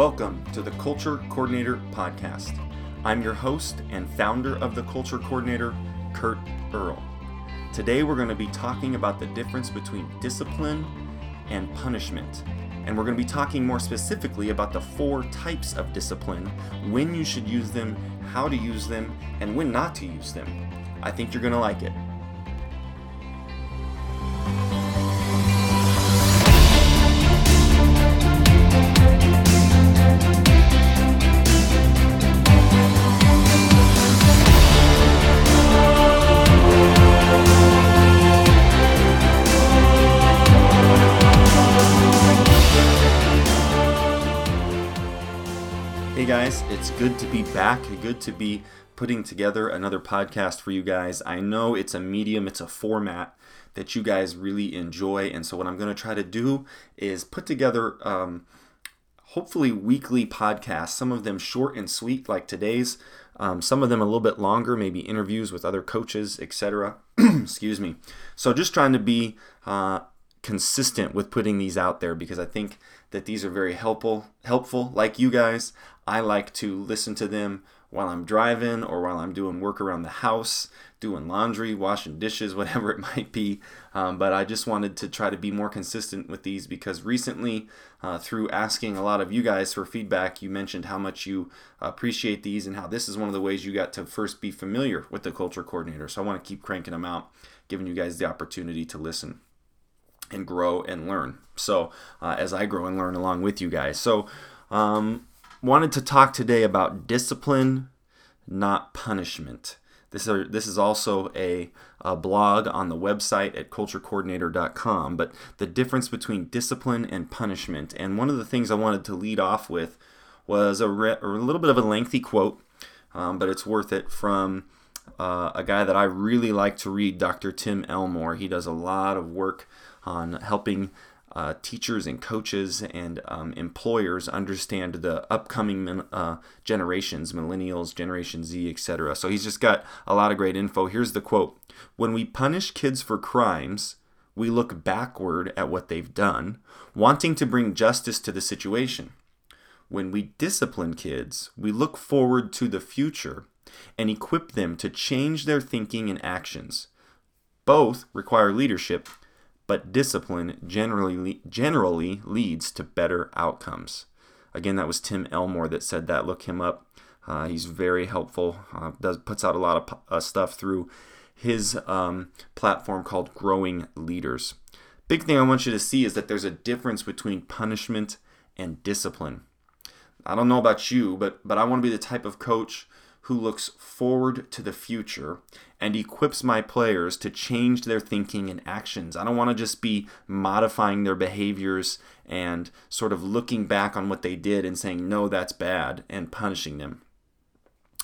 Welcome to the Culture Coordinator Podcast. I'm your host and founder of the Culture Coordinator, Kurt Earl. Today we're going to be talking about the difference between discipline and punishment. And we're going to be talking more specifically about the four types of discipline, when you should use them, how to use them, and when not to use them. I think you're going to like it. Hey guys, it's good to be back. Good to be putting together another podcast for you guys. I know it's a medium, it's a format that you guys really enjoy. And so, what I'm going to try to do is put together um, hopefully weekly podcasts, some of them short and sweet, like today's, um, some of them a little bit longer, maybe interviews with other coaches, etc. Excuse me. So, just trying to be uh, consistent with putting these out there because I think that these are very helpful helpful like you guys I like to listen to them while I'm driving or while I'm doing work around the house doing laundry washing dishes whatever it might be um, but I just wanted to try to be more consistent with these because recently uh, through asking a lot of you guys for feedback you mentioned how much you appreciate these and how this is one of the ways you got to first be familiar with the culture coordinator so I want to keep cranking them out giving you guys the opportunity to listen and grow and learn. So, uh, as I grow and learn along with you guys. So, um, wanted to talk today about discipline, not punishment. This, are, this is also a, a blog on the website at culturecoordinator.com, but the difference between discipline and punishment. And one of the things I wanted to lead off with was a, re- a little bit of a lengthy quote, um, but it's worth it from uh, a guy that I really like to read, Dr. Tim Elmore. He does a lot of work on helping uh, teachers and coaches and um, employers understand the upcoming uh, generations, millennials, Generation Z, etc. So he's just got a lot of great info. Here's the quote When we punish kids for crimes, we look backward at what they've done, wanting to bring justice to the situation. When we discipline kids, we look forward to the future and equip them to change their thinking and actions. Both require leadership but discipline generally generally leads to better outcomes. Again, that was Tim Elmore that said that. Look him up. Uh, he's very helpful. Uh, does puts out a lot of uh, stuff through his um, platform called Growing Leaders. Big thing I want you to see is that there's a difference between punishment and discipline. I don't know about you, but but I want to be the type of coach who looks forward to the future and equips my players to change their thinking and actions. I don't want to just be modifying their behaviors and sort of looking back on what they did and saying, no, that's bad, and punishing them.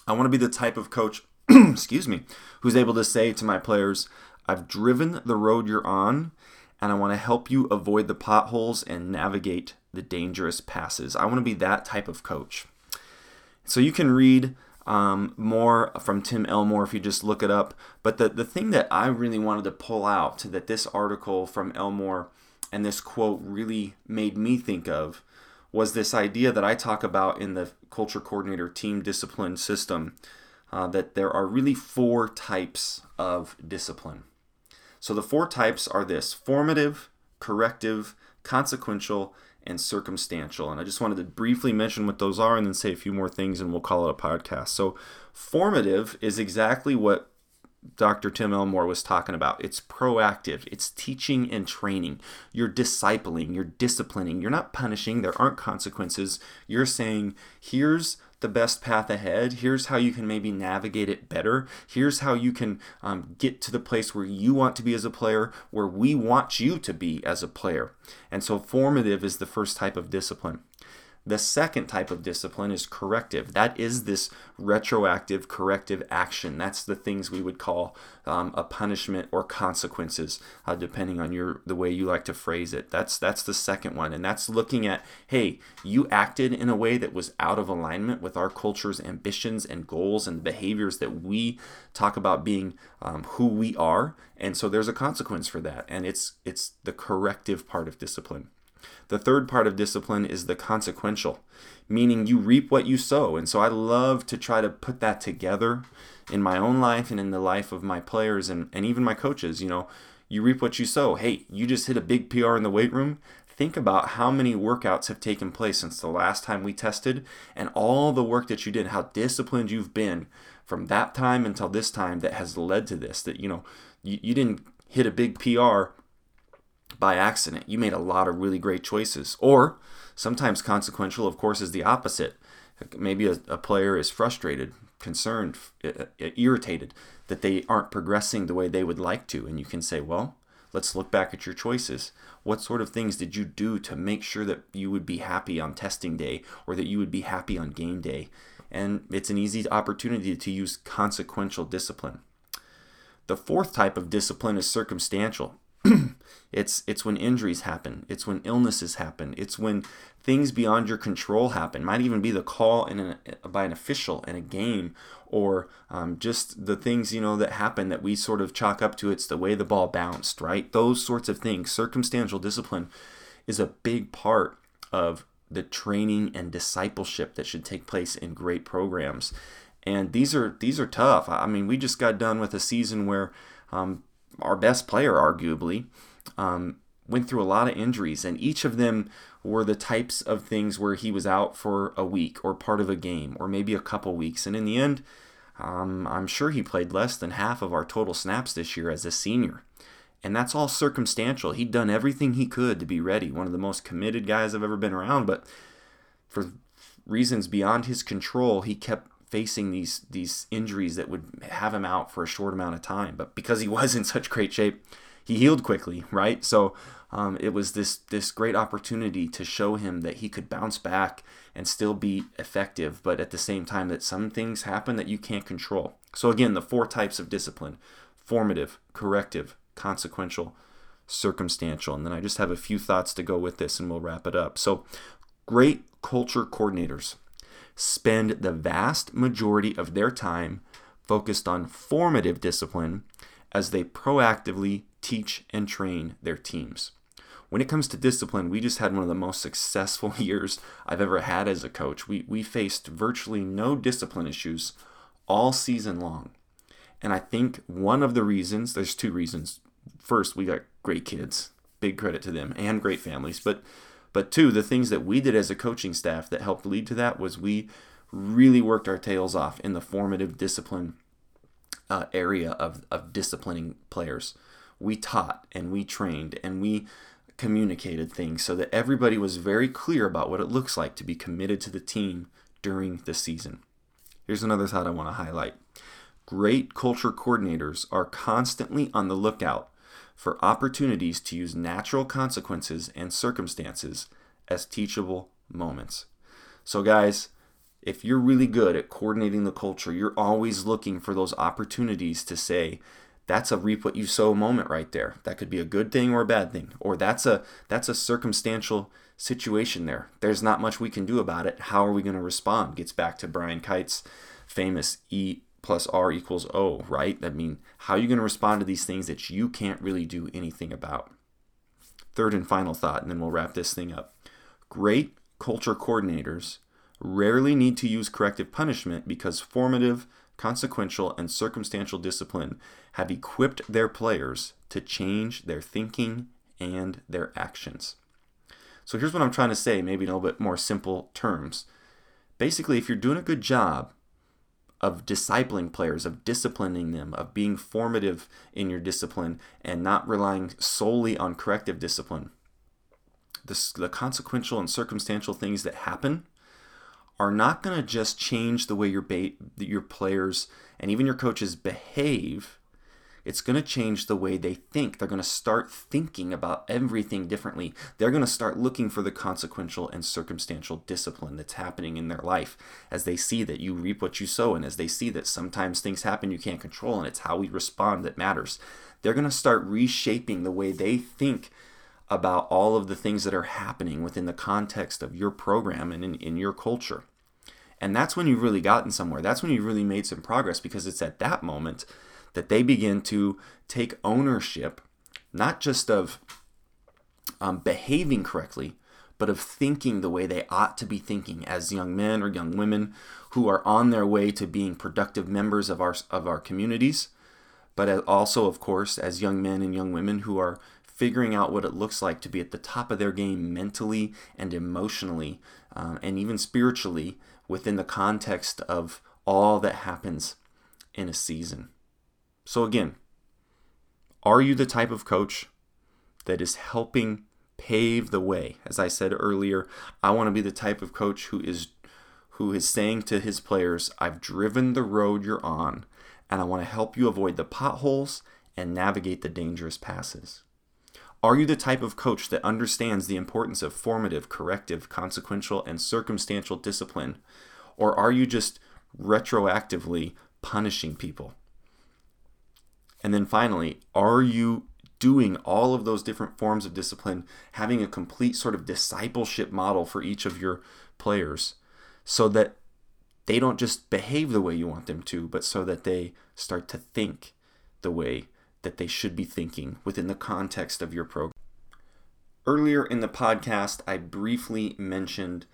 I want to be the type of coach, excuse me, who's able to say to my players, I've driven the road you're on, and I want to help you avoid the potholes and navigate the dangerous passes. I want to be that type of coach. So you can read um, more from Tim Elmore if you just look it up. But the, the thing that I really wanted to pull out that this article from Elmore and this quote really made me think of was this idea that I talk about in the culture coordinator team discipline system uh, that there are really four types of discipline. So the four types are this formative, corrective, consequential, and circumstantial. And I just wanted to briefly mention what those are and then say a few more things and we'll call it a podcast. So, formative is exactly what Dr. Tim Elmore was talking about. It's proactive, it's teaching and training. You're discipling, you're disciplining, you're not punishing, there aren't consequences. You're saying, here's the best path ahead. Here's how you can maybe navigate it better. Here's how you can um, get to the place where you want to be as a player, where we want you to be as a player. And so, formative is the first type of discipline. The second type of discipline is corrective. That is this retroactive corrective action. That's the things we would call um, a punishment or consequences, uh, depending on your the way you like to phrase it. That's that's the second one, and that's looking at hey, you acted in a way that was out of alignment with our culture's ambitions and goals and behaviors that we talk about being um, who we are, and so there's a consequence for that, and it's it's the corrective part of discipline. The third part of discipline is the consequential, meaning you reap what you sow. And so I love to try to put that together in my own life and in the life of my players and, and even my coaches. You know, you reap what you sow. Hey, you just hit a big PR in the weight room. Think about how many workouts have taken place since the last time we tested and all the work that you did, how disciplined you've been from that time until this time that has led to this. That, you know, you, you didn't hit a big PR by accident. You made a lot of really great choices. Or sometimes consequential, of course, is the opposite. Maybe a, a player is frustrated, concerned, irritated that they aren't progressing the way they would like to. And you can say, well, let's look back at your choices. What sort of things did you do to make sure that you would be happy on testing day or that you would be happy on game day? And it's an easy opportunity to use consequential discipline. The fourth type of discipline is circumstantial. it's it's when injuries happen. It's when illnesses happen. It's when things beyond your control happen. Might even be the call in an, by an official in a game, or um, just the things you know that happen that we sort of chalk up to. It's the way the ball bounced, right? Those sorts of things. Circumstantial discipline is a big part of the training and discipleship that should take place in great programs and these are these are tough. I mean, we just got done with a season where um, our best player, arguably, um, went through a lot of injuries, and each of them were the types of things where he was out for a week or part of a game or maybe a couple weeks, and in the end, um, I'm sure he played less than half of our total snaps this year as a senior. And that's all circumstantial. He'd done everything he could to be ready. One of the most committed guys I've ever been around, but for reasons beyond his control, he kept facing these these injuries that would have him out for a short amount of time. But because he was in such great shape, he healed quickly, right? So um, it was this this great opportunity to show him that he could bounce back and still be effective, but at the same time that some things happen that you can't control. So again, the four types of discipline: formative, corrective, consequential, circumstantial. And then I just have a few thoughts to go with this, and we'll wrap it up. So great culture coordinators spend the vast majority of their time focused on formative discipline as they proactively teach and train their teams. When it comes to discipline, we just had one of the most successful years I've ever had as a coach. We, we faced virtually no discipline issues all season long. And I think one of the reasons, there's two reasons. First, we got great kids, big credit to them, and great families. But but two, the things that we did as a coaching staff that helped lead to that was we really worked our tails off in the formative discipline uh, area of, of disciplining players. We taught and we trained and we communicated things so that everybody was very clear about what it looks like to be committed to the team during the season. Here's another thought I want to highlight. Great culture coordinators are constantly on the lookout for opportunities to use natural consequences and circumstances as teachable moments. So, guys, if you're really good at coordinating the culture, you're always looking for those opportunities to say, that's a reap what you sow moment right there. That could be a good thing or a bad thing, or that's a that's a circumstantial situation there. There's not much we can do about it. How are we going to respond? Gets back to Brian Kight's famous E plus R equals O, right? I mean, how are you going to respond to these things that you can't really do anything about? Third and final thought, and then we'll wrap this thing up. Great culture coordinators rarely need to use corrective punishment because formative, consequential, and circumstantial discipline have equipped their players to change their thinking and their actions. So here's what I'm trying to say, maybe in a little bit more simple terms. Basically, if you're doing a good job of discipling players, of disciplining them, of being formative in your discipline and not relying solely on corrective discipline. The, the consequential and circumstantial things that happen are not going to just change the way your, ba- your players and even your coaches behave it's going to change the way they think. They're going to start thinking about everything differently. They're going to start looking for the consequential and circumstantial discipline that's happening in their life as they see that you reap what you sow and as they see that sometimes things happen you can't control and it's how we respond that matters. They're going to start reshaping the way they think about all of the things that are happening within the context of your program and in, in your culture. And that's when you've really gotten somewhere. That's when you've really made some progress because it's at that moment that they begin to take ownership, not just of um, behaving correctly, but of thinking the way they ought to be thinking as young men or young women who are on their way to being productive members of our of our communities, but also, of course, as young men and young women who are figuring out what it looks like to be at the top of their game mentally and emotionally, um, and even spiritually within the context of all that happens in a season. So, again, are you the type of coach that is helping pave the way? As I said earlier, I want to be the type of coach who is who is saying to his players, I've driven the road you're on, and I want to help you avoid the potholes and navigate the dangerous passes. Are you the type of coach that understands the importance of formative, corrective, consequential, and circumstantial discipline? Or are you just retroactively punishing people? And then finally, are you doing all of those different forms of discipline, having a complete sort of discipleship model for each of your players so that they don't just behave the way you want them to, but so that they start to think the way that they should be thinking within the context of your program. Earlier in the podcast, I briefly mentioned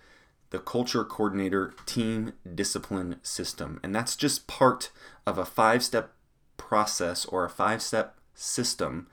the culture coordinator team discipline system, and that's just part of a five step process or a five step system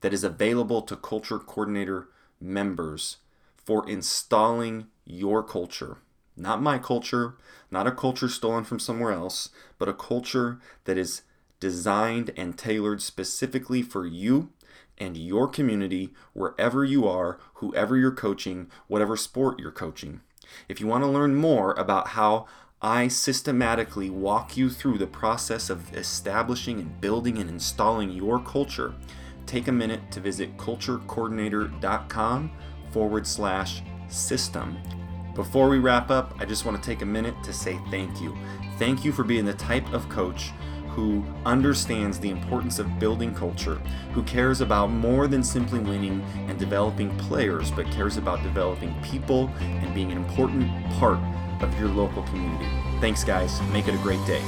that is available to culture coordinator members for installing your culture. Not my culture, not a culture stolen from somewhere else, but a culture that is designed and tailored specifically for you and your community, wherever you are, whoever you're coaching, whatever sport you're coaching. If you want to learn more about how I systematically walk you through the process of establishing and building and installing your culture, take a minute to visit culturecoordinator.com forward slash system. Before we wrap up, I just want to take a minute to say thank you. Thank you for being the type of coach who understands the importance of building culture, who cares about more than simply winning and developing players, but cares about developing people and being an important part of your local community. Thanks, guys. Make it a great day.